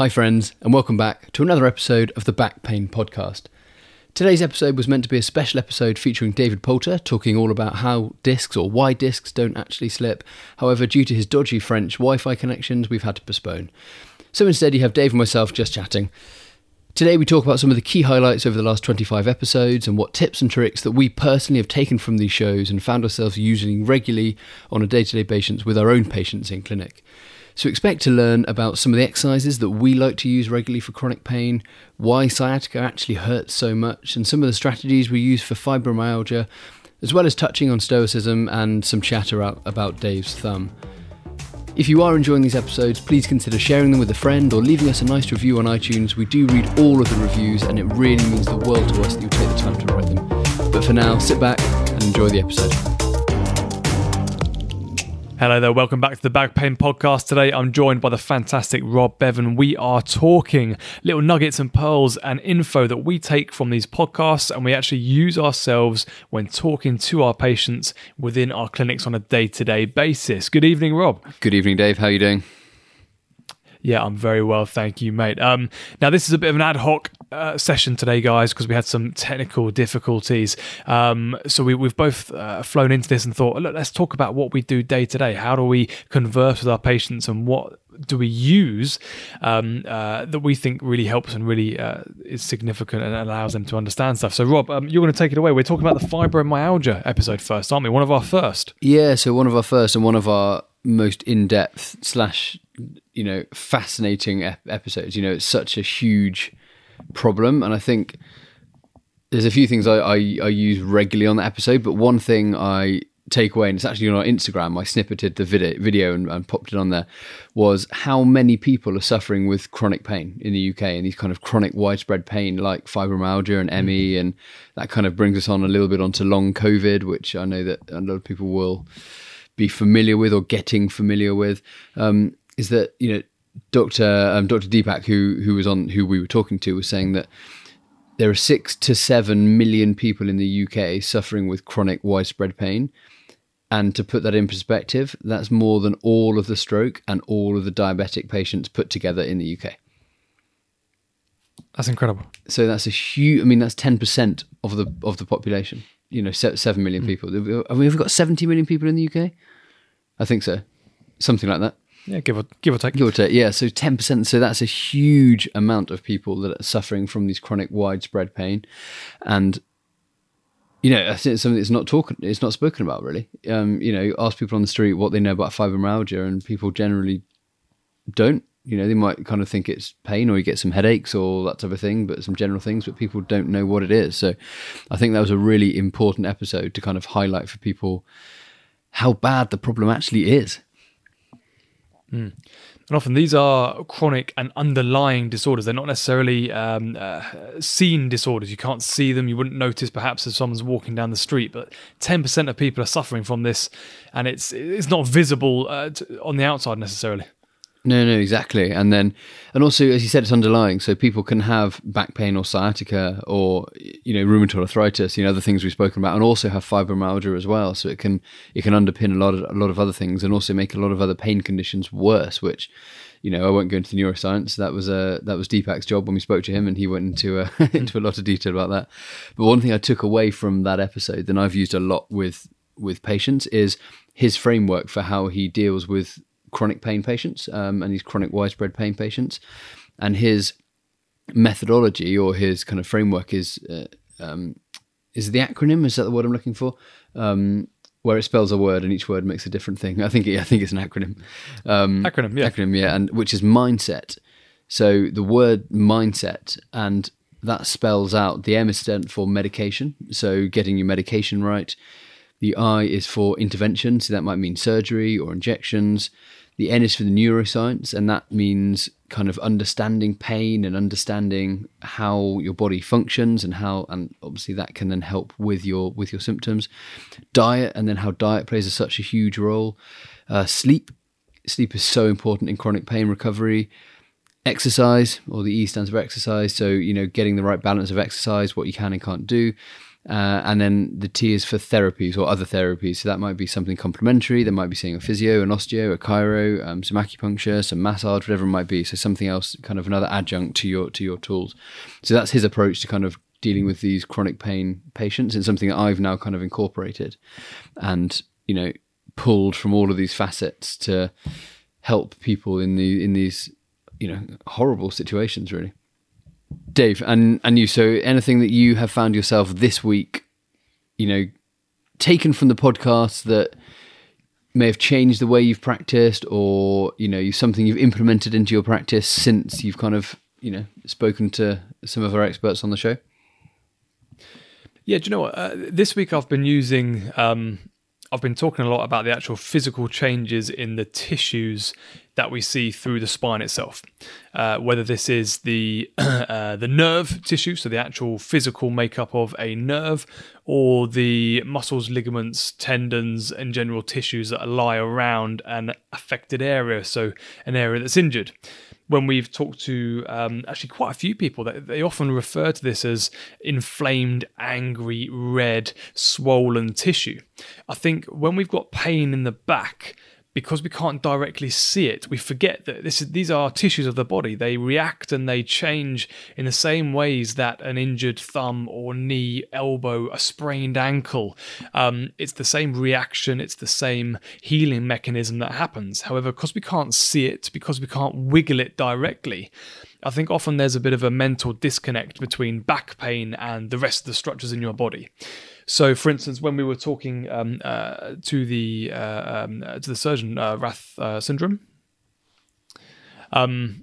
Hi, friends, and welcome back to another episode of the Back Pain Podcast. Today's episode was meant to be a special episode featuring David Poulter talking all about how discs or why discs don't actually slip. However, due to his dodgy French Wi Fi connections, we've had to postpone. So instead, you have Dave and myself just chatting. Today, we talk about some of the key highlights over the last 25 episodes and what tips and tricks that we personally have taken from these shows and found ourselves using regularly on a day to day basis with our own patients in clinic. So, expect to learn about some of the exercises that we like to use regularly for chronic pain, why sciatica actually hurts so much, and some of the strategies we use for fibromyalgia, as well as touching on stoicism and some chatter about Dave's thumb. If you are enjoying these episodes, please consider sharing them with a friend or leaving us a nice review on iTunes. We do read all of the reviews, and it really means the world to us that you take the time to write them. But for now, sit back and enjoy the episode. Hello there, welcome back to the Back Pain Podcast. Today I'm joined by the fantastic Rob Bevan. We are talking little nuggets and pearls and info that we take from these podcasts and we actually use ourselves when talking to our patients within our clinics on a day to day basis. Good evening, Rob. Good evening, Dave. How are you doing? Yeah, I'm very well, thank you, mate. Um, now this is a bit of an ad hoc uh, session today, guys, because we had some technical difficulties. Um, so we, have both uh, flown into this and thought, look, let's talk about what we do day to day. How do we converse with our patients, and what do we use um, uh, that we think really helps and really uh, is significant and allows them to understand stuff? So, Rob, um, you're going to take it away. We're talking about the fibromyalgia episode first, aren't we? One of our first. Yeah, so one of our first and one of our most in depth slash you know fascinating ep- episodes. You know, it's such a huge problem, and I think there's a few things I, I, I use regularly on the episode, but one thing I take away, and it's actually on our Instagram. I snippeted the video, video and, and, popped it on there. Was how many people are suffering with chronic pain in the UK and these kind of chronic widespread pain like fibromyalgia and ME, mm-hmm. and that kind of brings us on a little bit onto long COVID, which I know that a lot of people will be familiar with or getting familiar with. Um, is that you know Dr. Um, Dr. Deepak, who who was on who we were talking to, was saying that there are six to seven million people in the UK suffering with chronic widespread pain. And to put that in perspective, that's more than all of the stroke and all of the diabetic patients put together in the UK. That's incredible. So that's a huge. I mean, that's ten percent of the of the population. You know, seven million mm. people. Have we ever got seventy million people in the UK? I think so, something like that. Yeah, give or give or take. Give or take. Yeah, so ten percent. So that's a huge amount of people that are suffering from these chronic widespread pain, and you know, I think it's something that's not talking, it's not spoken about really. Um, you know, ask people on the street what they know about fibromyalgia, and people generally don't. You know, they might kind of think it's pain, or you get some headaches, or that type of thing, but some general things. But people don't know what it is. So, I think that was a really important episode to kind of highlight for people how bad the problem actually is. Mm. And often these are chronic and underlying disorders. They're not necessarily um, uh, seen disorders. You can't see them. You wouldn't notice perhaps as someone's walking down the street. But 10% of people are suffering from this, and it's it's not visible uh, on the outside necessarily. No, no, exactly. And then, and also, as you said, it's underlying. So people can have back pain or sciatica or, you know, rheumatoid arthritis, you know, other things we've spoken about, and also have fibromyalgia as well. So it can, it can underpin a lot of, a lot of other things and also make a lot of other pain conditions worse, which, you know, I won't go into the neuroscience. That was a, uh, that was Deepak's job when we spoke to him and he went into a, into a lot of detail about that. But one thing I took away from that episode that I've used a lot with, with patients is his framework for how he deals with chronic pain patients um, and these chronic widespread pain patients. And his methodology or his kind of framework is uh, um, is the acronym. Is that the word I'm looking for? Um, where it spells a word and each word makes a different thing. I think I think it's an acronym. Um, acronym, yeah, acronym, yeah, and which is mindset. So the word mindset and that spells out the M is stand for medication, so getting your medication right. The I is for intervention, so that might mean surgery or injections. The N is for the neuroscience, and that means kind of understanding pain and understanding how your body functions and how and obviously that can then help with your with your symptoms. Diet and then how diet plays a, such a huge role. Uh, sleep. Sleep is so important in chronic pain recovery. Exercise or the e stands for exercise so you know getting the right balance of exercise what you can and can't do uh, and then the T is for therapies or other therapies. So that might be something complementary. That might be seeing a physio, an osteo, a chiro, um, some acupuncture, some massage, whatever it might be. So something else, kind of another adjunct to your to your tools. So that's his approach to kind of dealing with these chronic pain patients, and something that I've now kind of incorporated, and you know, pulled from all of these facets to help people in the in these you know horrible situations, really. Dave, and and you. So, anything that you have found yourself this week, you know, taken from the podcast that may have changed the way you've practiced, or you know, something you've implemented into your practice since you've kind of you know spoken to some of our experts on the show. Yeah, do you know what? Uh, this week I've been using um, I've been talking a lot about the actual physical changes in the tissues that we see through the spine itself. Uh, whether this is the uh, the nerve tissue, so the actual physical makeup of a nerve, or the muscles, ligaments, tendons, and general tissues that lie around an affected area, so an area that's injured when we've talked to um, actually quite a few people, that they often refer to this as inflamed, angry, red, swollen tissue. I think when we've got pain in the back, because we can't directly see it, we forget that this is, these are tissues of the body. They react and they change in the same ways that an injured thumb or knee, elbow, a sprained ankle. Um, it's the same reaction, it's the same healing mechanism that happens. However, because we can't see it, because we can't wiggle it directly, I think often there's a bit of a mental disconnect between back pain and the rest of the structures in your body. So, for instance, when we were talking um, uh, to the uh, um, to the surgeon, uh, Rath uh, syndrome, um,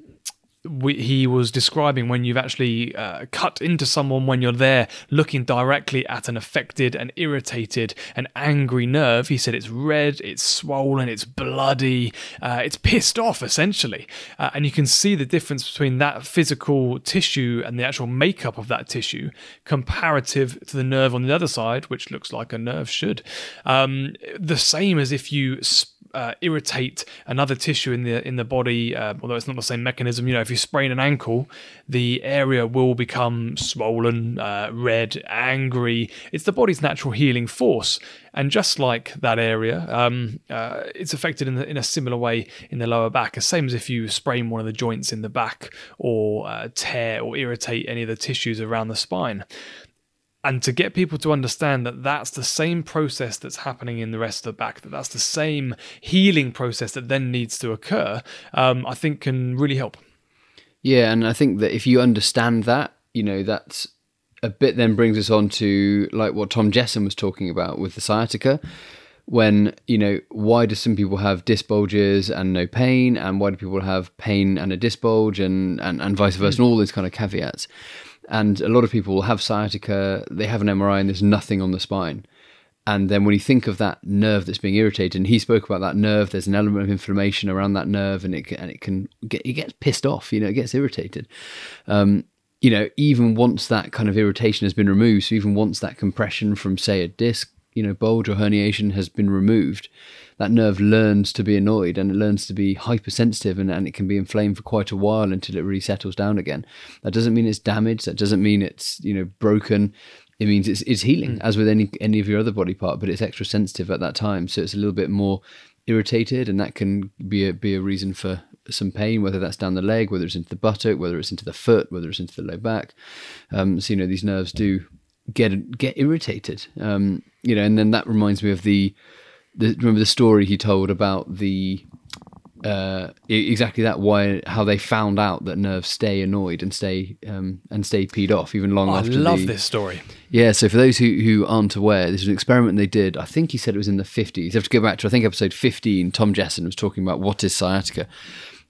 he was describing when you've actually uh, cut into someone when you're there looking directly at an affected and irritated and angry nerve. He said it's red, it's swollen, it's bloody, uh, it's pissed off essentially. Uh, and you can see the difference between that physical tissue and the actual makeup of that tissue comparative to the nerve on the other side, which looks like a nerve should. Um, the same as if you. Sp- uh, irritate another tissue in the in the body, uh, although it's not the same mechanism. You know, if you sprain an ankle, the area will become swollen, uh, red, angry. It's the body's natural healing force, and just like that area, um, uh, it's affected in, the, in a similar way in the lower back. The same as if you sprain one of the joints in the back, or uh, tear or irritate any of the tissues around the spine and to get people to understand that that's the same process that's happening in the rest of the back, that that's the same healing process that then needs to occur, um, I think can really help. Yeah, and I think that if you understand that, you know, that's a bit then brings us on to like what Tom Jesson was talking about with the sciatica. When, you know, why do some people have disc bulges and no pain? And why do people have pain and a disc bulge and, and, and vice versa, mm. and all these kind of caveats? And a lot of people will have sciatica, they have an MRI, and there's nothing on the spine. And then when you think of that nerve that's being irritated, and he spoke about that nerve, there's an element of inflammation around that nerve, and it and it can get it gets pissed off, you know, it gets irritated. Um, you know, even once that kind of irritation has been removed, so even once that compression from say a disc, you know, bulge or herniation has been removed, that nerve learns to be annoyed and it learns to be hypersensitive and, and it can be inflamed for quite a while until it really settles down again. That doesn't mean it's damaged. That doesn't mean it's, you know, broken. It means it's, it's healing mm. as with any, any of your other body part, but it's extra sensitive at that time. So it's a little bit more irritated and that can be a, be a reason for some pain, whether that's down the leg, whether it's into the buttock, whether it's into the foot, whether it's into the low back. Um, so, you know, these nerves do get, get irritated. Um, you know, and then that reminds me of the, the, remember the story he told about the uh, exactly that why how they found out that nerves stay annoyed and stay um, and stay peed off even long oh, after. I love the, this story. Yeah, so for those who who aren't aware, this is an experiment they did. I think he said it was in the fifties. You have to go back to I think episode fifteen. Tom Jesson was talking about what is sciatica,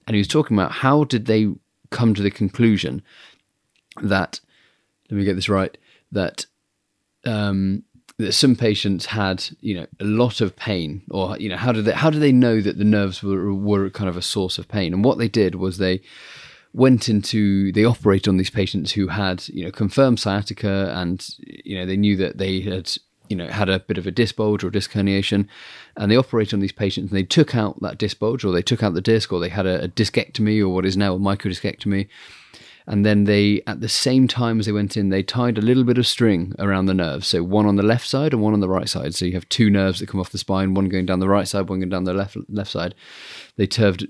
and he was talking about how did they come to the conclusion that let me get this right that um, that some patients had, you know, a lot of pain, or you know, how did they how do they know that the nerves were were kind of a source of pain? And what they did was they went into they operated on these patients who had you know confirmed sciatica and you know they knew that they had you know had a bit of a disc bulge or disc herniation and they operated on these patients and they took out that disc bulge or they took out the disc or they had a, a discectomy or what is now a microdiscectomy and then they at the same time as they went in they tied a little bit of string around the nerves so one on the left side and one on the right side. So you have two nerves that come off the spine one going down the right side one going down the left left side. They tied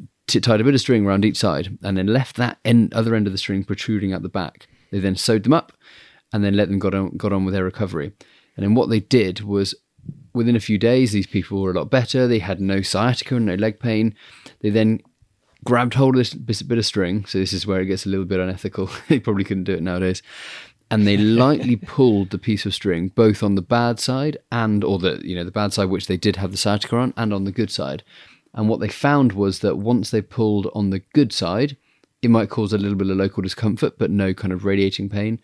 a bit of string around each side and then left that end, other end of the string protruding out the back. They then sewed them up and then let them got on, got on with their recovery. And then what they did was within a few days these people were a lot better. They had no sciatica and no leg pain. They then grabbed hold of this bit of string. So this is where it gets a little bit unethical. they probably couldn't do it nowadays. And they lightly pulled the piece of string, both on the bad side and, or the you know the bad side which they did have the sciatica on, and on the good side. And what they found was that once they pulled on the good side, it might cause a little bit of local discomfort, but no kind of radiating pain.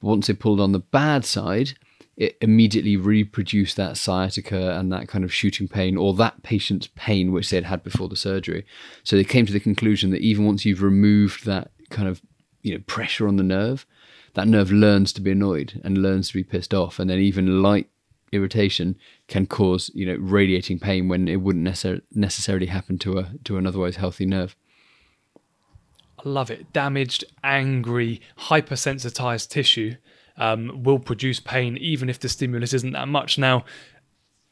But once they pulled on the bad side, it immediately reproduced that sciatica and that kind of shooting pain or that patient's pain which they had had before the surgery. So they came to the conclusion that even once you've removed that kind of you know pressure on the nerve, that nerve learns to be annoyed and learns to be pissed off, and then even light irritation can cause you know radiating pain when it wouldn't necessar- necessarily happen to a to an otherwise healthy nerve. I love it. Damaged, angry, hypersensitized tissue um, will produce pain even if the stimulus isn't that much. Now,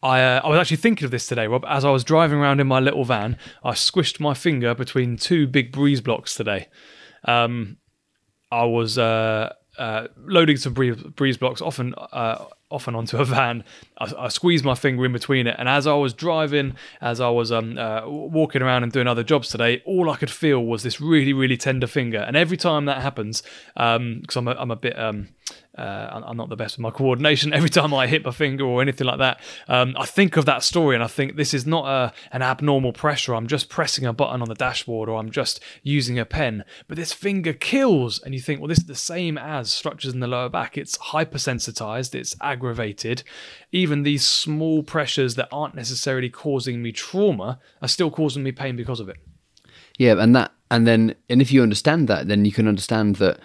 I, uh, I was actually thinking of this today, Rob. As I was driving around in my little van, I squished my finger between two big breeze blocks today. Um, I was uh, uh, loading some breeze, breeze blocks, often uh, often onto a van. I, I, squeezed my finger in between it, and as I was driving, as I was um, uh, walking around and doing other jobs today, all I could feel was this really, really tender finger. And every time that happens, because um, I'm, I'm a bit um, uh, I'm not the best with my coordination. Every time I hit my finger or anything like that, um, I think of that story and I think this is not a, an abnormal pressure. I'm just pressing a button on the dashboard or I'm just using a pen. But this finger kills, and you think, well, this is the same as structures in the lower back. It's hypersensitized, it's aggravated. Even these small pressures that aren't necessarily causing me trauma are still causing me pain because of it. Yeah, and that, and then, and if you understand that, then you can understand that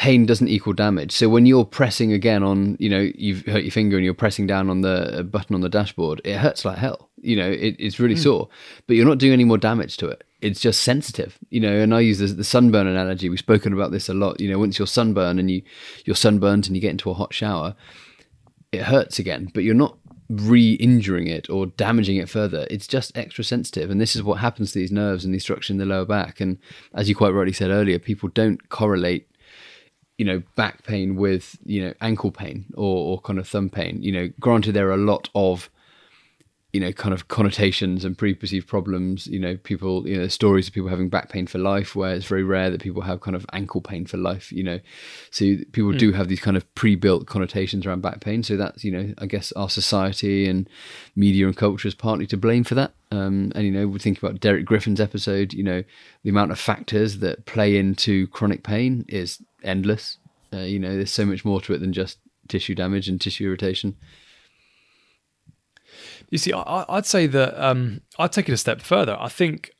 pain doesn't equal damage. So when you're pressing again on, you know, you've hurt your finger and you're pressing down on the button on the dashboard, it hurts like hell. You know, it, it's really mm. sore, but you're not doing any more damage to it. It's just sensitive, you know. And I use the, the sunburn analogy. We've spoken about this a lot. You know, once you're sunburned and you you're sunburnt and you get into a hot shower, it hurts again, but you're not re-injuring it or damaging it further. It's just extra sensitive, and this is what happens to these nerves and the structure in the lower back. And as you quite rightly said earlier, people don't correlate you know back pain with you know ankle pain or, or kind of thumb pain you know granted there are a lot of you know kind of connotations and pre-perceived problems you know people you know stories of people having back pain for life where it's very rare that people have kind of ankle pain for life you know. So people mm. do have these kind of pre-built connotations around back pain. So that's you know i guess our society and media and culture is partly to blame for that. Um, and you know we think about derek griffin's episode you know the amount of factors that play into chronic pain is endless. Uh, you know, there's so much more to it than just tissue damage and tissue irritation. You see, I, would say that um, I'd take it a step further. I think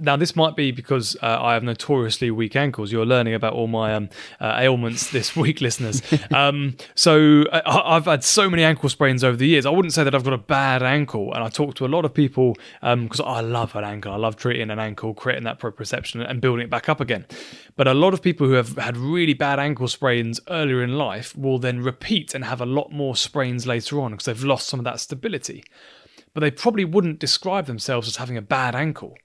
now this might be because uh, I have notoriously weak ankles. You're learning about all my um, uh, ailments this week, listeners. Um, so uh, I, have had so many ankle sprains over the years. I wouldn't say that I've got a bad ankle, and I talk to a lot of people because um, I love an ankle. I love treating an ankle, creating that proprioception, and building it back up again. But a lot of people who have had really bad ankle sprains earlier in life will then repeat and have a lot more sprains later on because they've lost some of that stability. But they probably wouldn't describe themselves as having a bad ankle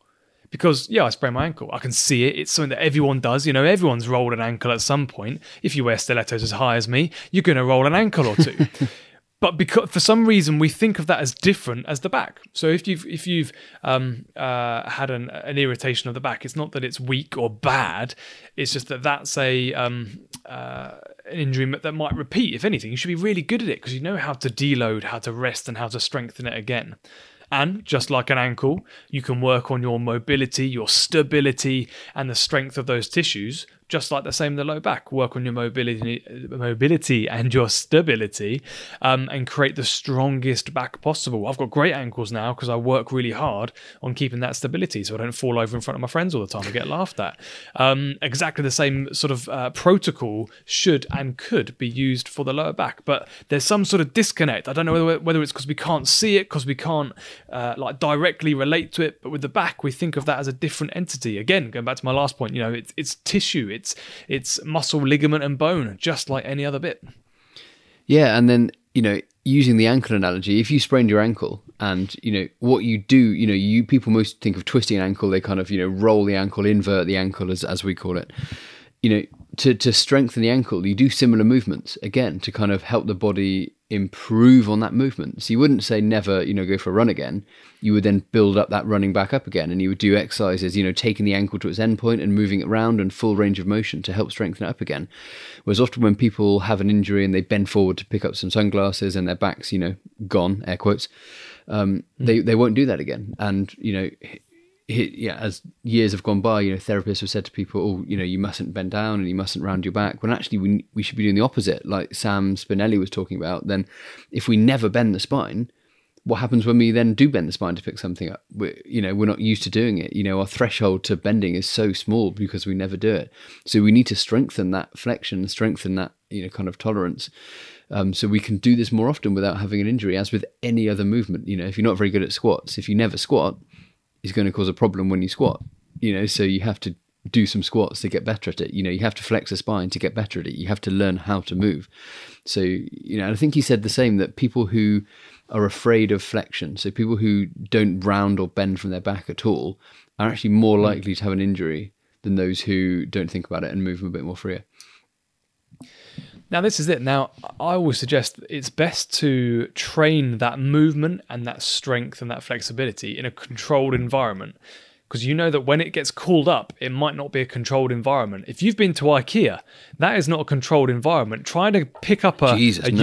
because yeah, I sprained my ankle. I can see it. It's something that everyone does. You know, everyone's rolled an ankle at some point. If you wear stilettos as high as me, you're going to roll an ankle or two. but because for some reason we think of that as different as the back. So if you've if you've um, uh, had an, an, irritation of the back, it's not that it's weak or bad. It's just that that's a um, uh, an injury that might repeat. If anything, you should be really good at it because you know how to deload, how to rest, and how to strengthen it again. And just like an ankle, you can work on your mobility, your stability, and the strength of those tissues just like the same in the low back. Work on your mobility, mobility and your stability, um, and create the strongest back possible. I've got great ankles now because I work really hard on keeping that stability, so I don't fall over in front of my friends all the time and get laughed at. Um, exactly the same sort of uh, protocol should and could be used for the lower back, but there's some sort of disconnect. I don't know whether, whether it's because we can't see it, because we can't uh, like directly relate to it, but with the back, we think of that as a different entity. Again, going back to my last point, you know, it's, it's tissue, it's it's muscle, ligament, and bone, just like any other bit. Yeah, and then you know, using the ankle analogy, if you sprained your ankle and you know what you do, you know, you people most think of twisting an ankle, they kind of you know roll the ankle, invert the ankle as as we call it. You know, to to strengthen the ankle, you do similar movements again to kind of help the body improve on that movement. So you wouldn't say never, you know, go for a run again. You would then build up that running back up again, and you would do exercises, you know, taking the ankle to its end point and moving it around and full range of motion to help strengthen it up again. Whereas often when people have an injury and they bend forward to pick up some sunglasses and their back's, you know, gone, air quotes, um, mm. they they won't do that again. And you know, yeah, as years have gone by, you know, therapists have said to people, "Oh, you know, you mustn't bend down and you mustn't round your back." When actually, we we should be doing the opposite, like Sam Spinelli was talking about. Then, if we never bend the spine, what happens when we then do bend the spine to pick something up? we you know, we're not used to doing it. You know, our threshold to bending is so small because we never do it. So we need to strengthen that flexion, strengthen that you know kind of tolerance. Um, so we can do this more often without having an injury, as with any other movement. You know, if you're not very good at squats, if you never squat, is going to cause a problem when you squat. You know, so you have to do some squats to get better at it. You know, you have to flex the spine to get better at it. You have to learn how to move. So, you know, I think he said the same that people who are afraid of flexion, so people who don't round or bend from their back at all, are actually more likely to have an injury than those who don't think about it and move a bit more freer. Now, this is it. Now, I always suggest it's best to train that movement and that strength and that flexibility in a controlled environment because you know that when it gets called up, it might not be a controlled environment. If you've been to IKEA, that is not a controlled environment. Trying to pick up a, Jesus, a no.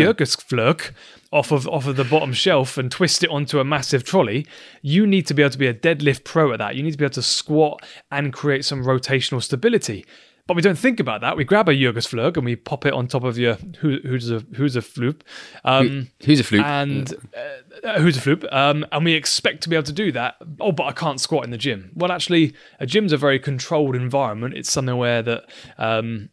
off of off of the bottom shelf and twist it onto a massive trolley, you need to be able to be a deadlift pro at that. You need to be able to squat and create some rotational stability. But we don't think about that. We grab a Jurgesflug and we pop it on top of your who's a who's a floop, um, who's a floop, and uh, who's a floop, um, and we expect to be able to do that. Oh, but I can't squat in the gym. Well, actually, a gym's a very controlled environment. It's something where that um,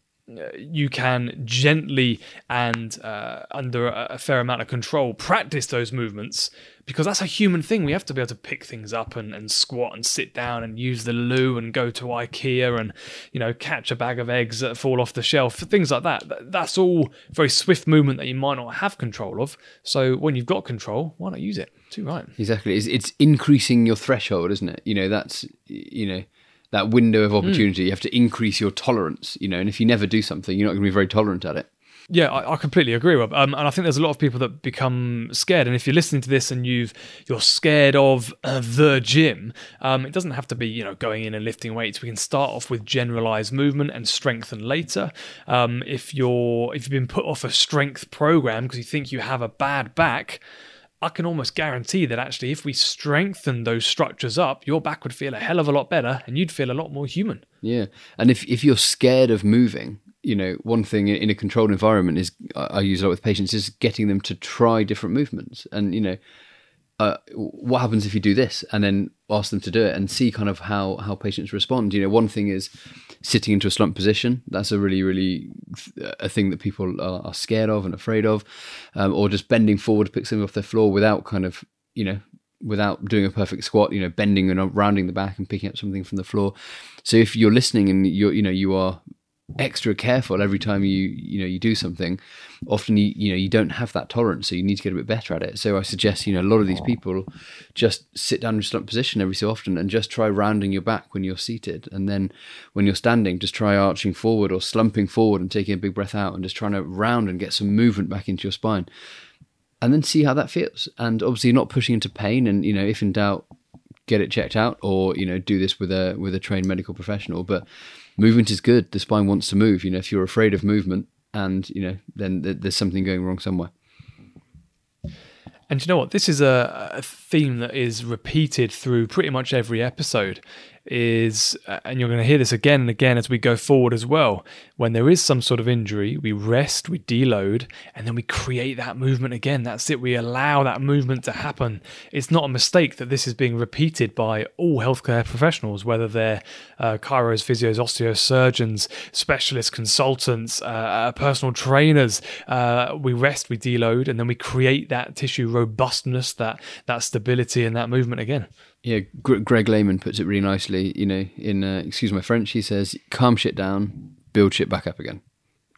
you can gently and uh, under a, fair amount of control practice those movements because that's a human thing. We have to be able to pick things up and, and squat and sit down and use the loo and go to IKEA and you know catch a bag of eggs that fall off the shelf, things like that. That's all very swift movement that you might not have control of. So when you've got control, why not use it? Too right. Exactly. It's, it's increasing your threshold, isn't it? You know that's you know that window of hmm. opportunity. Mm. You have to increase your tolerance, you know, and if you never do something, you're not going to be very tolerant at it. Yeah, I, I completely agree, Rob. Um, and I think there's a lot of people that become scared. And if you're listening to this and you've you're scared of uh, the gym, um, it doesn't have to be you know going in and lifting weights. We can start off with generalized movement and strengthen later. Um, if you're if you've been put off a strength program because you think you have a bad back, I can almost guarantee that actually, if we strengthen those structures up, your back would feel a hell of a lot better and you'd feel a lot more human. Yeah. And if, if you're scared of moving, you know, one thing in a controlled environment is I use a lot with patients is getting them to try different movements. And, you know, uh, what happens if you do this? And then ask them to do it and see kind of how how patients respond. You know one thing is sitting into a slump position. That's a really really a thing that people are, are scared of and afraid of. Um, or just bending forward to pick something off the floor without kind of you know without doing a perfect squat you know bending and rounding the back and picking up something from the floor. So if you're listening and you're you know you are extra careful every time you you know you do something. Often you you know you don't have that tolerance so you need to get a bit better at it. So i suggest you know a lot of these people just sit down in a slump position every so often and just try rounding your back when you're seated. And then when you're standing just try arching forward or slumping forward and taking a big breath out and just trying to round and get some movement back into your spine. And then see how that feels. And obviously not pushing into pain and you know if in doubt get it checked out or you know do this with a with a trained medical professional. But movement is good. The spine wants to move. You know, if you're afraid of movement, and you know, then th- there's something going wrong somewhere. And you know what? This is a, a, theme that is repeated through pretty much every episode. Is, uh, and you're going to hear this again and again as we go forward as well. When there is some sort of injury, we rest, we deload, and then we create that movement again. That's it. We allow that movement to happen. It's not a mistake that this is being repeated by all healthcare professionals, whether they're uh, chiros, physios, osteosurgeons, specialist consultants, uh, uh, personal trainers. Uh, we rest, we deload, and then we create that tissue robustness, that that stability, and that movement again. Yeah, Greg Lehman puts it really nicely. You know, in uh, excuse my French, he says, "Calm shit down, build shit back up again."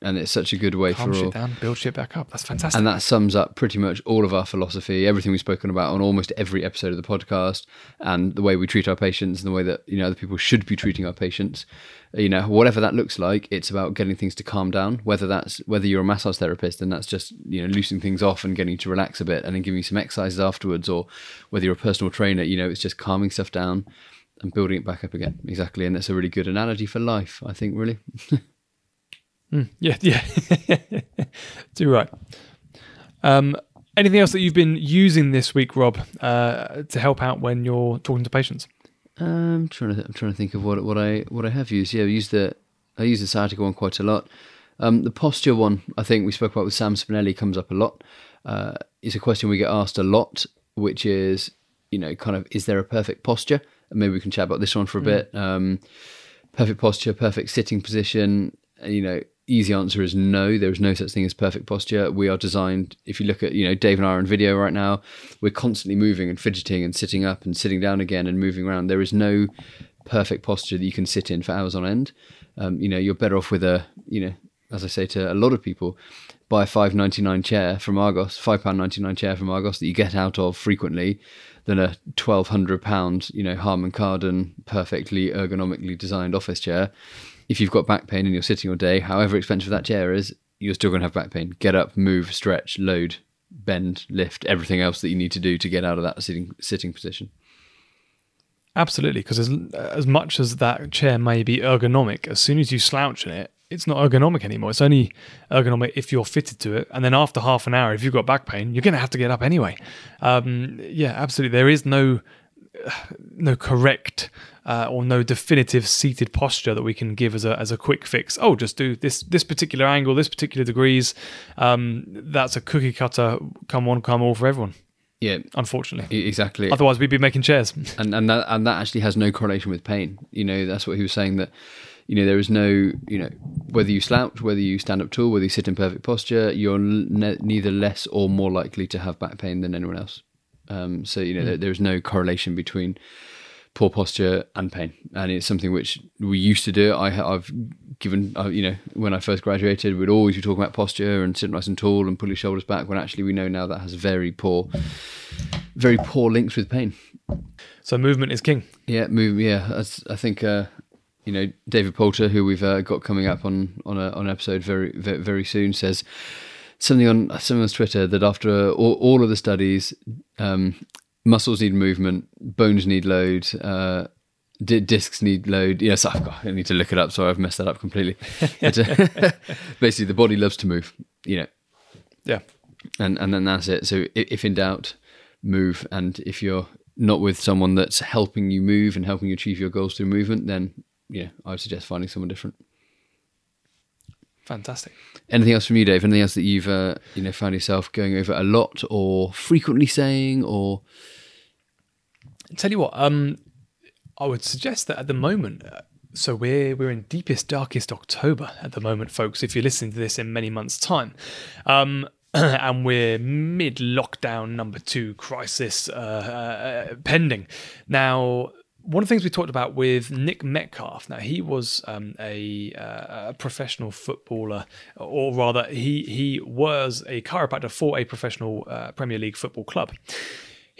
And it's such a good way Calm for shit all. down, build shit back up. That's fantastic. And that sums up pretty much all of our philosophy, everything we've spoken about on almost every episode of the podcast, and the way we treat our patients, and the way that you know other people should be treating our patients. You know, whatever that looks like, it's about getting things to calm down. Whether that's whether you're a massage therapist and that's just you know loosening things off and getting you to relax a bit, and then giving you some exercises afterwards, or whether you're a personal trainer, you know, it's just calming stuff down and building it back up again. Exactly, and that's a really good analogy for life. I think really. Mm, yeah, yeah. Do right. Um, anything else that you've been using this week, Rob, uh, to help out when you're talking to patients? Um, I'm trying to I'm trying to think of what what I what I have used. Yeah, I used the I use the sciatica one quite a lot. Um, the posture one, I think we spoke about with Sam Spinelli, comes up a lot. Uh, it's a question we get asked a lot, which is, you know, kind of, is there a perfect posture? And maybe we can chat about this one for a bit. Um, perfect posture, perfect sitting position. You know, easy answer is no. There is no such thing as perfect posture. We are designed. If you look at, you know, Dave and I are on video right now. We're constantly moving and fidgeting and sitting up and sitting down again and moving around. There is no perfect posture that you can sit in for hours on end. Um, you know, you're better off with a, you know, as I say to a lot of people, buy a five ninety nine chair from Argos, five pound ninety nine chair from Argos that you get out of frequently, than a twelve hundred pound, you know, Harman Kardon perfectly ergonomically designed office chair. If you've got back pain and you're sitting all day, however expensive that chair is, you're still going to have back pain. Get up, move, stretch, load, bend, lift, everything else that you need to do to get out of that sitting sitting position. Absolutely, because as, as much as that chair may be ergonomic, as soon as you slouch in it, it's not ergonomic anymore. It's only ergonomic if you're fitted to it. And then after half an hour, if you've got back pain, you're going to have to get up anyway. Um, yeah, absolutely. There is no no correct uh, or no definitive seated posture that we can give as a as a quick fix. Oh, just do this this particular angle, this particular degrees. Um, that's a cookie cutter. Come one, come all for everyone. Yeah, Unfortunately, exactly. otherwise we'd be making chairs. and and that and that actually has no correlation with pain. You know, that's what he was saying that you know there is no you know whether you slouch, whether you stand up tall, whether you sit in perfect posture, you're ne- neither less or more likely to have back pain than anyone else. Um, so you know there, there is no correlation between poor posture and pain, and it's something which we used to do. I, I've given uh, you know when I first graduated, we'd always be talking about posture and sit nice and tall and pull your shoulders back. When actually we know now that has very poor, very poor links with pain. So movement is king. Yeah, move. Yeah, that's, I think uh, you know David Poulter, who we've uh, got coming up on on, a, on an episode very, very very soon, says something on on Twitter that after all, all of the studies, um, muscles need movement, bones need load. Uh, di- discs need load. Yes, I've got. I need to look it up. Sorry, I've messed that up completely. But, uh, basically, the body loves to move. You know, Yeah. and and then that's it. So if in doubt, move. And if you're not with someone that's helping you move and helping you achieve your goals through movement, then yeah, I would suggest finding someone different. Fantastic. Anything else from you, Dave? Anything else that you've uh, you know found yourself going over a lot or frequently saying or Tell you what, um, I would suggest that at the moment, uh, so we're we're in deepest, darkest October at the moment, folks. If you're listening to this in many months' time, um, and we're mid lockdown number two crisis uh, uh, pending. Now, one of the things we talked about with Nick Metcalf. Now, he was um, a, uh, a professional footballer, or rather, he he was a chiropractor for a professional uh, Premier League football club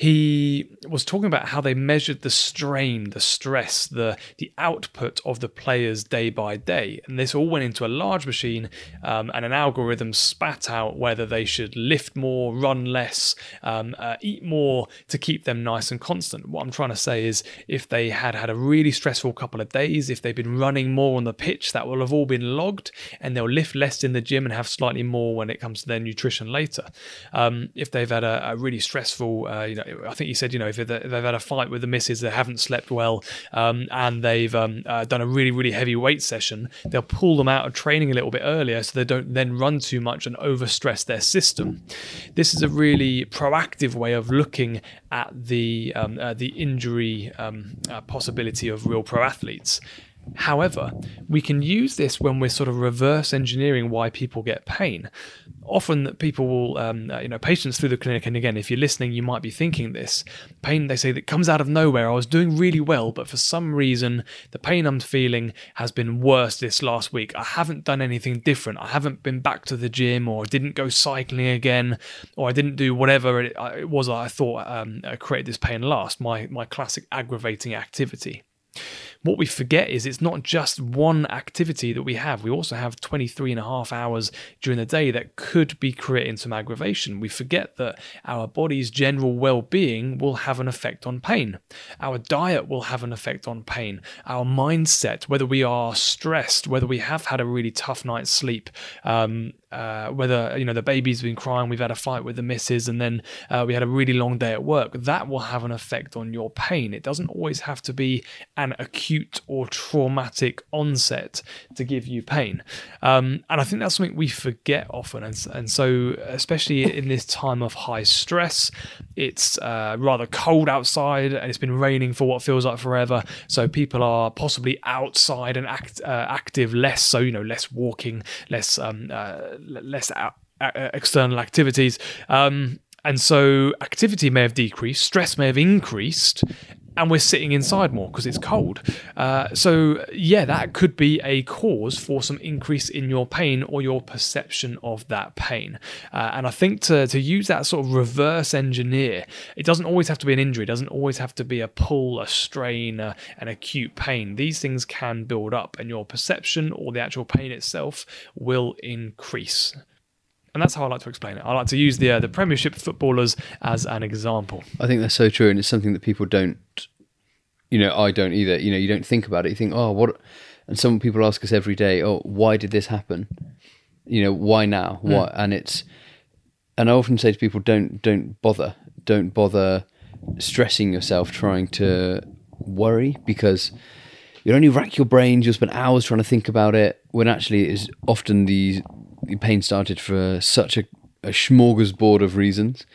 he was talking about how they measured the strain, the stress, the the output of the players day by day, and this all went into a large machine, um, and an algorithm spat out whether they should lift more, run less, um, uh, eat more to keep them nice and constant. What I'm trying to say is, if they had had a really stressful couple of days, if they've been running more on the pitch, that will have all been logged, and they'll lift less in the gym and have slightly more when it comes to their nutrition later. Um, if they've had a, a really stressful, uh, you know I think you said, you know, if they've had a fight with the missus, they haven't slept well, um, and they've um, uh, done a really, really heavy weight session, they'll pull them out of training a little bit earlier so they don't then run too much and overstress their system. This is a really proactive way of looking at the um, uh, the injury um, uh, possibility of real pro athletes. However, we can use this when we're sort of reverse engineering why people get pain. Often, that people will, um, uh, you know, patients through the clinic, and again, if you're listening, you might be thinking this pain. They say that comes out of nowhere. I was doing really well, but for some reason, the pain I'm feeling has been worse this last week. I haven't done anything different. I haven't been back to the gym, or I didn't go cycling again, or I didn't do whatever it, uh, it was I thought um, created this pain last. My my classic aggravating activity what we forget is it's not just one activity that we have. We also have 23 and a half hours during the day that could be creating some aggravation. We forget that our body's general well being will have an effect on pain. Our diet will have an effect on pain. Our mindset, whether we are stressed, whether we have had a really tough night's sleep, um, uh, whether you know the baby's been crying, we've had a fight with the missus, and then uh, we had a really long day at work. That will have an effect on your pain. It doesn't always have to be an acute or traumatic onset to give you pain, um, and I think that's something we forget often. And, and so, especially in this time of high stress, it's uh, rather cold outside, and it's been raining for what feels like forever. So people are possibly outside and act, uh, active less. So you know, less walking, less um, less external activities. Um, and so activity may have decreased, stress may have increased, and we're sitting inside more because it's cold. Uh, so, yeah, that could be a cause for some increase in your pain or your perception of that pain. Uh, and I think to, to use that sort of reverse engineer, it doesn't always have to be an injury, it doesn't always have to be a pull, a strain, uh, an acute pain. These things can build up, and your perception or the actual pain itself will increase and that's how I like to explain it. I like to use the uh, the Premiership footballers as an example. I think that's so true, and it's something that people don't. You know, I don't either. You know, you don't think about it. You think, oh, what? And some people ask us every day, oh, why did this happen? You know, why now? Mm. What? And it's, and I often say to people, don't don't bother, don't bother stressing yourself trying to worry because you'll only rack your brains. You'll spend hours trying to think about it when actually it is often these pain started for such a, a smorgasbord of reasons,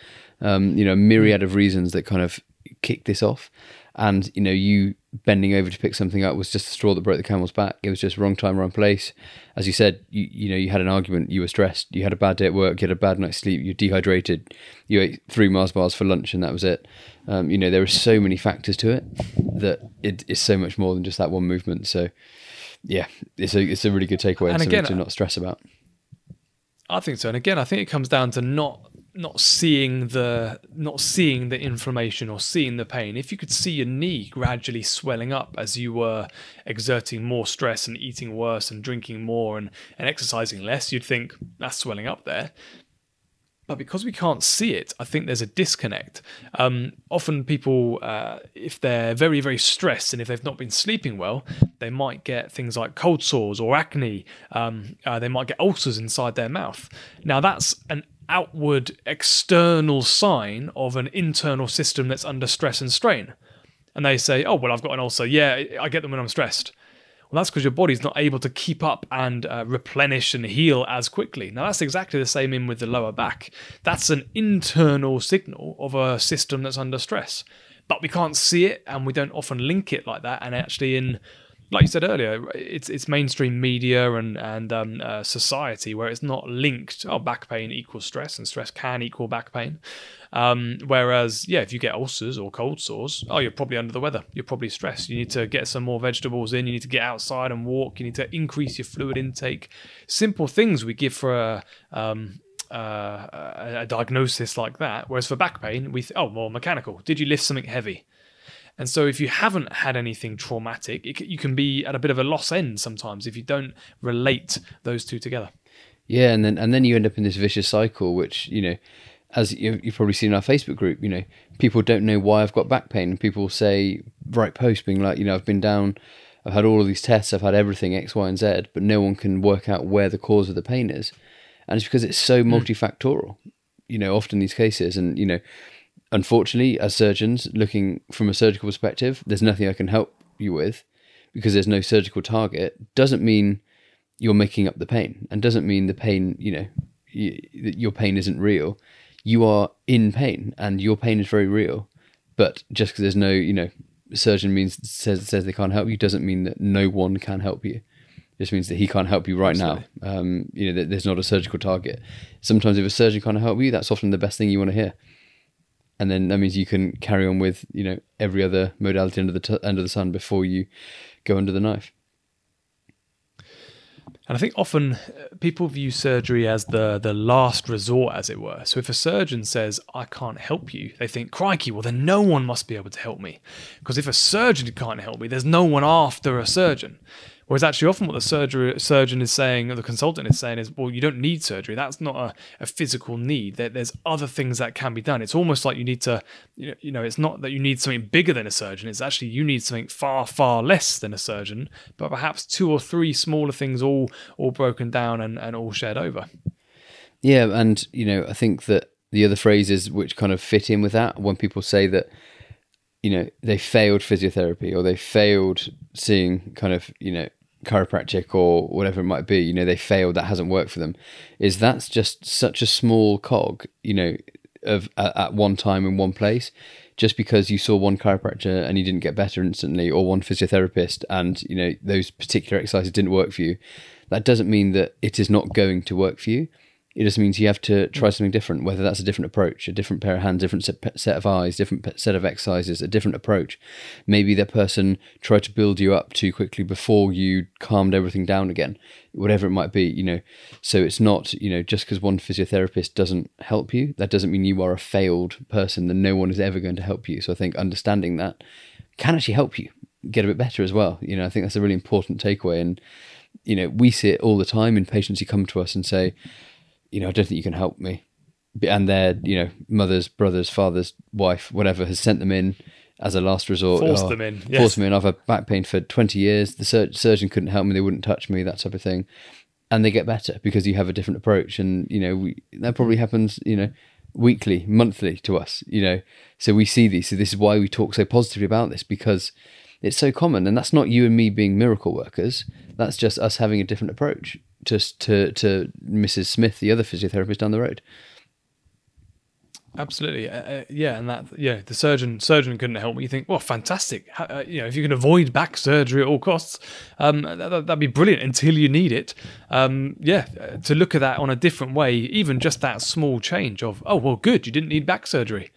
um, you know, myriad of reasons that kind of kicked this off. And you know, you bending over to pick something up was just the straw that broke the camel's back. It was just wrong time, wrong place. As you said, you you know, you had an argument, you were stressed, you had a bad day at work, you had a bad night's sleep, you're dehydrated, you ate three Mars bars for lunch, and that was it. Um, you know, there are so many factors to it that it is so much more than just that one movement. So, yeah, it's a it's a really good takeaway and, and again, to not stress about. I think so. And again, I think it comes down to not not seeing the not seeing the inflammation or seeing the pain. If you could see your knee gradually swelling up as you were exerting more stress and eating worse and drinking more and, and exercising less, you'd think that's swelling up there. But because we can't see it, I think there's a disconnect. Um, often, people, uh, if they're very, very stressed and if they've not been sleeping well, they might get things like cold sores or acne. Um, uh, they might get ulcers inside their mouth. Now, that's an outward, external sign of an internal system that's under stress and strain. And they say, oh, well, I've got an ulcer. Yeah, I get them when I'm stressed. That's because your body's not able to keep up and uh, replenish and heal as quickly. Now, that's exactly the same in with the lower back. That's an internal signal of a system that's under stress. But we can't see it and we don't often link it like that. And actually, in like you said earlier, it's it's mainstream media and and um, uh, society where it's not linked. Oh, back pain equals stress, and stress can equal back pain. Um, whereas, yeah, if you get ulcers or cold sores, oh, you're probably under the weather. You're probably stressed. You need to get some more vegetables in. You need to get outside and walk. You need to increase your fluid intake. Simple things we give for a, um, uh, a diagnosis like that. Whereas for back pain, we th- oh, well, mechanical. Did you lift something heavy? And so, if you haven't had anything traumatic, it, you can be at a bit of a loss end sometimes if you don't relate those two together. Yeah, and then and then you end up in this vicious cycle, which you know as you've probably seen in our Facebook group, you know, people don't know why I've got back pain. And people say, write posts being like, you know, I've been down, I've had all of these tests, I've had everything X, Y, and Z, but no one can work out where the cause of the pain is. And it's because it's so hmm. multifactorial, you know, often these cases. And, you know, unfortunately, as surgeons looking from a surgical perspective, there's nothing I can help you with because there's no surgical target. Doesn't mean you're making up the pain, and doesn't mean the pain, you know, you, your pain isn't real. You are in pain, and your pain is very real. But just because there's no, you know, surgeon means says says they can't help you doesn't mean that no one can help you. It just means that he can't help you right Absolutely. now. Um, you know, there's not a surgical target. Sometimes if a surgeon can't help you, that's often the best thing you want to hear. And then that means you can carry on with you know every other modality under the t- under the sun before you go under the knife. And I think often uh, people view surgery as the the last resort, as it were. So if a surgeon says, "I can't help you," they think, "Crikey, well then no one must be able to help me," because if a surgeon can't help me, there's no one after a surgeon. Whereas actually, often what the surgery, surgeon is saying, or the consultant is saying, is, well, you don't need surgery. That's not a, a physical need. There, there's other things that can be done. It's almost like you need to, you know, you know, it's not that you need something bigger than a surgeon. It's actually you need something far, far less than a surgeon, but perhaps two or three smaller things all all broken down and, and all shared over. Yeah, and you know, I think that the other phrases which kind of fit in with that when people say that you know they failed physiotherapy or they failed seeing kind of you know chiropractic or whatever it might be you know they failed that hasn't worked for them. Is that's just such a small cog you know of at, at one time in one place? Just because you saw one chiropractor and you didn't get better instantly or one physiotherapist and you know those particular exercises didn't work for you that doesn't mean that it is not going to work for you it just means you have to mm. try something different, whether that's a different approach, a different pair of hands, different set of eyes, different set of exercises, a different approach. Maybe that person tried to build you up too quickly before you calmed everything down again, whatever it might be, you know. So it's not, you know, just because one physiotherapist doesn't help you, that doesn't mean you are a failed person, then no one is ever going to help you. So I think understanding that can actually help you get a bit better as well. You know, I think that's a really important takeaway. And, you know, we see it all the time in patients who come to us and say, you know, I don't think you can help me. And their, you know, mother's, brother's, father's, wife, whatever, has sent them in as a last resort. Force oh, them in. Yes. Force them in. I've had back pain for 20 years. The sur- surgeon couldn't help me. They wouldn't touch me, that type of thing. And they get better because you have a different approach. And, you know, we, that probably happens, you know, weekly, monthly to us, you know. So we see these. So this is why we talk so positively about this because it's so common. And that's not you and me being miracle workers. That's just us having a different approach to to to Mrs. Smith, the other physiotherapist down the road. Absolutely, uh, uh, yeah, and that yeah, the surgeon surgeon couldn't help me. You think, well, fantastic. How, uh, you know, if you can avoid back surgery at all costs, um, that, would be brilliant until you need it. Um, yeah, uh, to look at that on a different way, even just that small change of, oh well, good, you didn't need back surgery.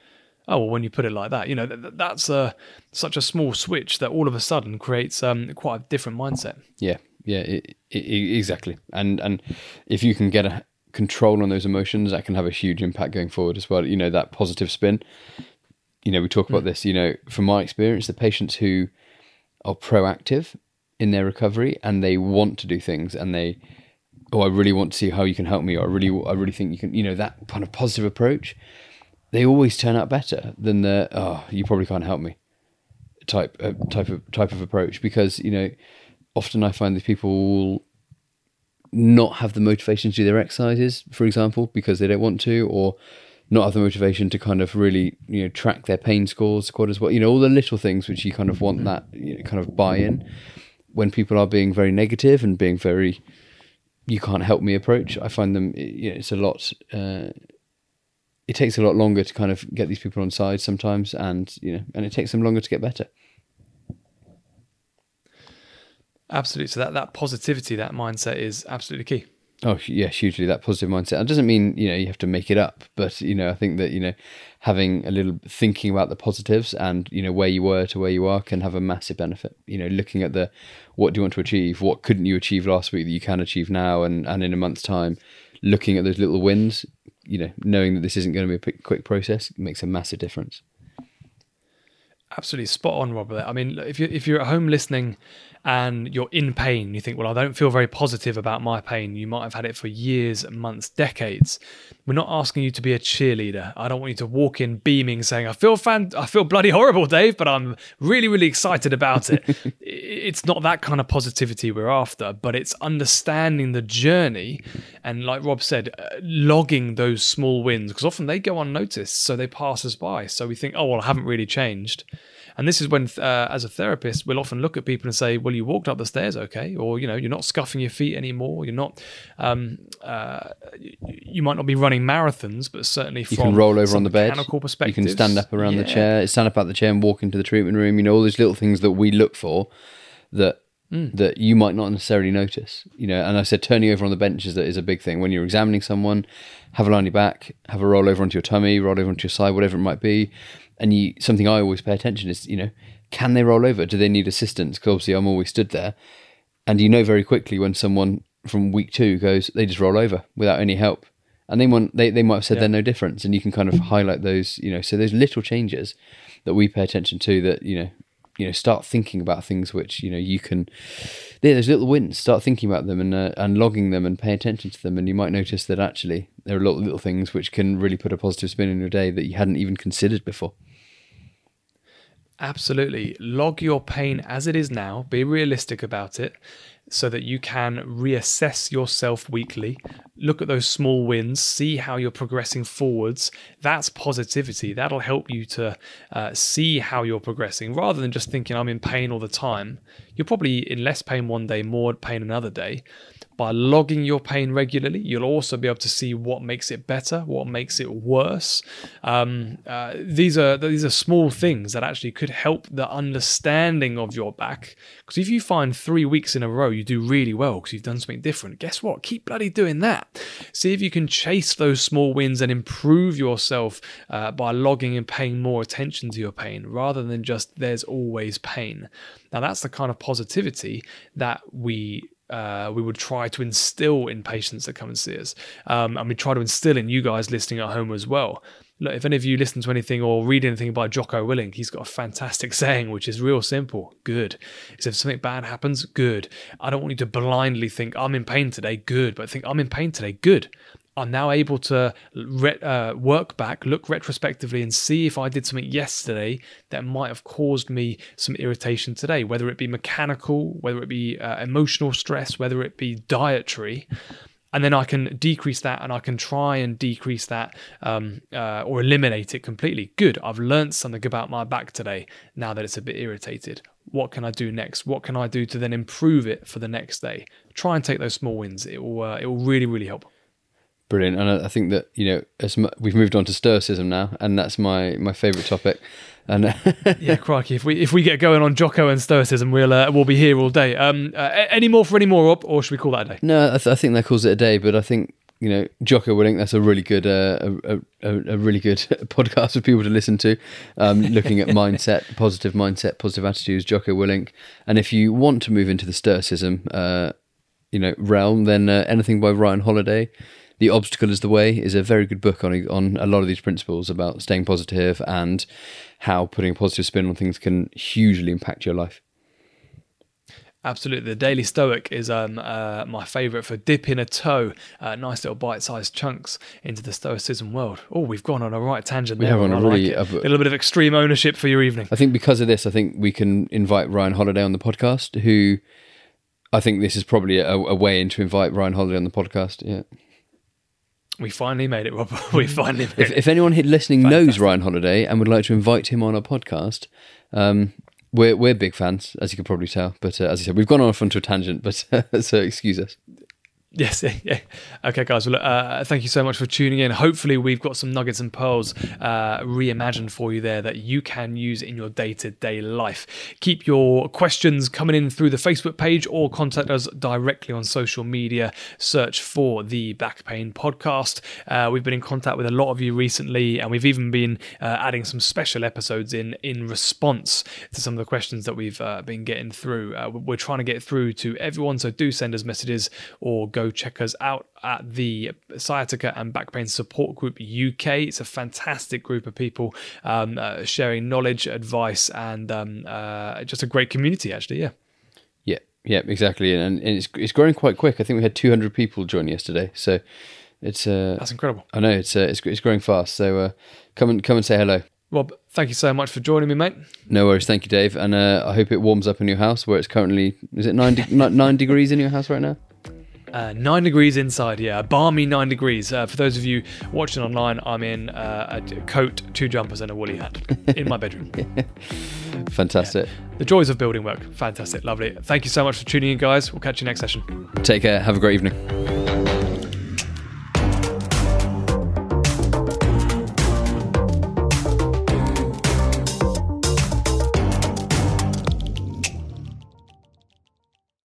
Oh well, when you put it like that, you know, th- that's a such a small switch that all of a sudden creates um, quite a different mindset. Yeah, yeah, it, it, exactly. And and if you can get a control on those emotions, that can have a huge impact going forward as well. You know that positive spin. You know, we talk about mm. this. You know, from my experience, the patients who are proactive in their recovery and they want to do things and they oh i really want to see how you can help me or i really i really think you can you know that kind of positive approach they always turn out better than the oh you probably can't help me type uh, type of type of approach because you know often I find that people will not have the motivation to do their exercises, for example, because they don't want to, or not have the motivation to kind of really, you know, track their pain scores quite as well. You know, all the little things which you kind of want that you know, kind of buy in. When people are being very negative and being very, you can't help me approach, I find them, you know, it's a lot. Uh, it takes a lot longer to kind of get these people on side sometimes, and you know, and it takes them longer to get better. Absolutely. So that, that positivity, that mindset is absolutely key. Oh yeah, hugely that positive mindset. It doesn't mean you know you have to make it up, but you know I think that you know having a little thinking about the positives and you know where you were to where you are can have a massive benefit. You know, looking at the what do you want to achieve, what couldn't you achieve last week that you can achieve now, and and in a month's time, looking at those little wins. You know, knowing that this isn't going to be a quick process makes a massive difference. Absolutely spot on, Robert. I mean, if you if you're at home listening and you're in pain, you think, well, I don't feel very positive about my pain. You might have had it for years, months, decades. We're not asking you to be a cheerleader. I don't want you to walk in beaming, saying, "I feel fan, I feel bloody horrible, Dave, but I'm really, really excited about it." it's not that kind of positivity we're after, but it's understanding the journey, and like Rob said, uh, logging those small wins because often they go unnoticed, so they pass us by. So we think, "Oh well, I haven't really changed." And this is when, uh, as a therapist, we'll often look at people and say, "Well, you walked up the stairs, okay, or you know, you're not scuffing your feet anymore. You're not, um, uh, you might not be running marathons, but certainly you can roll over on the bed. You can stand up around yeah. the chair, stand up out the chair, and walk into the treatment room. You know, all these little things that we look for that Mm. that you might not necessarily notice. You know, and I said turning over on the bench is, is a big thing. When you're examining someone, have a lie on your back, have a roll over onto your tummy, roll over onto your side, whatever it might be and you something I always pay attention is you know can they roll over? Do they need assistance? Because obviously I'm always stood there, and you know very quickly when someone from week two goes they just roll over without any help, and they want they they might have said yeah. they're no difference, and you can kind of highlight those you know so those little changes that we pay attention to that you know you know start thinking about things which you know you can yeah, those little wins start thinking about them and uh, and logging them and pay attention to them and you might notice that actually there are a lot of little things which can really put a positive spin in your day that you hadn't even considered before Absolutely. Log your pain as it is now, be realistic about it so that you can reassess yourself weekly, look at those small wins, see how you're progressing forwards. That's positivity. That'll help you to uh, see how you're progressing rather than just thinking, I'm in pain all the time. You're probably in less pain one day, more pain another day. By logging your pain regularly, you'll also be able to see what makes it better, what makes it worse. Um, uh, these are these are small things that actually could help the understanding of your back. Because if you find three weeks in a row you do really well because you've done something different, guess what? Keep bloody doing that. See if you can chase those small wins and improve yourself uh, by logging and paying more attention to your pain rather than just there's always pain. Now that's the kind of positivity that we uh, we would try to instill in patients that come and see us. Um, and we try to instill in you guys listening at home as well. Look, if any of you listen to anything or read anything by Jocko Willink, he's got a fantastic saying, which is real simple. Good. Is if something bad happens, good. I don't want you to blindly think, I'm in pain today, good. But think, I'm in pain today, good. I'm now able to re- uh, work back, look retrospectively, and see if I did something yesterday that might have caused me some irritation today, whether it be mechanical, whether it be uh, emotional stress, whether it be dietary. And then I can decrease that and I can try and decrease that um, uh, or eliminate it completely. Good, I've learned something about my back today now that it's a bit irritated. What can I do next? What can I do to then improve it for the next day? Try and take those small wins. It will, uh, it will really, really help. Brilliant, and I think that you know, as we've moved on to Stoicism now, and that's my my favourite topic. And yeah, crikey, if we if we get going on Jocko and Stoicism, we'll uh, we'll be here all day. Um, uh, any more for any more up, or should we call that a day? No, I, th- I think that calls it a day. But I think you know, Jocko Willink, that's a really good, uh, a, a, a, really good podcast for people to listen to. Um, looking at mindset, positive mindset, positive attitudes, Jocko Willink. And if you want to move into the Stoicism, uh, you know, realm, then uh, anything by Ryan Holiday the Obstacle is the Way is a very good book on on a lot of these principles about staying positive and how putting a positive spin on things can hugely impact your life. Absolutely, the Daily Stoic is um, uh, my favourite for dipping a toe, uh, nice little bite-sized chunks into the Stoicism world. Oh, we've gone on a right tangent. We have on a really like a little bit of extreme ownership for your evening. I think because of this, I think we can invite Ryan Holiday on the podcast. Who I think this is probably a, a way in to invite Ryan Holiday on the podcast. Yeah. We finally made it, Rob. we finally made if, it. If anyone here listening Fantastic. knows Ryan Holiday and would like to invite him on our podcast, um, we're we're big fans, as you can probably tell. But uh, as I said, we've gone off onto a tangent, but so excuse us. Yes, yeah. Okay, guys. Well, uh, thank you so much for tuning in. Hopefully, we've got some nuggets and pearls uh, reimagined for you there that you can use in your day to day life. Keep your questions coming in through the Facebook page or contact us directly on social media. Search for the Back Pain Podcast. Uh, we've been in contact with a lot of you recently, and we've even been uh, adding some special episodes in in response to some of the questions that we've uh, been getting through. Uh, we're trying to get through to everyone, so do send us messages or go check us out at the Sciatica and Back Pain Support Group UK. It's a fantastic group of people um, uh, sharing knowledge, advice, and um, uh, just a great community, actually. Yeah. Yeah, Yeah, exactly, and, and it's it's growing quite quick. I think we had 200 people join yesterday, so it's uh, That's incredible. I know it's uh, it's it's growing fast. So uh, come and come and say hello. Rob, thank you so much for joining me, mate. No worries, thank you, Dave, and uh, I hope it warms up in your house where it's currently is it nine de- nine degrees in your house right now? Uh, nine degrees inside, yeah, a balmy nine degrees. Uh, for those of you watching online, I'm in uh, a coat, two jumpers, and a woolly hat in my bedroom. Fantastic. The joys of building work. Fantastic, lovely. Thank you so much for tuning in, guys. We'll catch you next session. Take care. Have a great evening.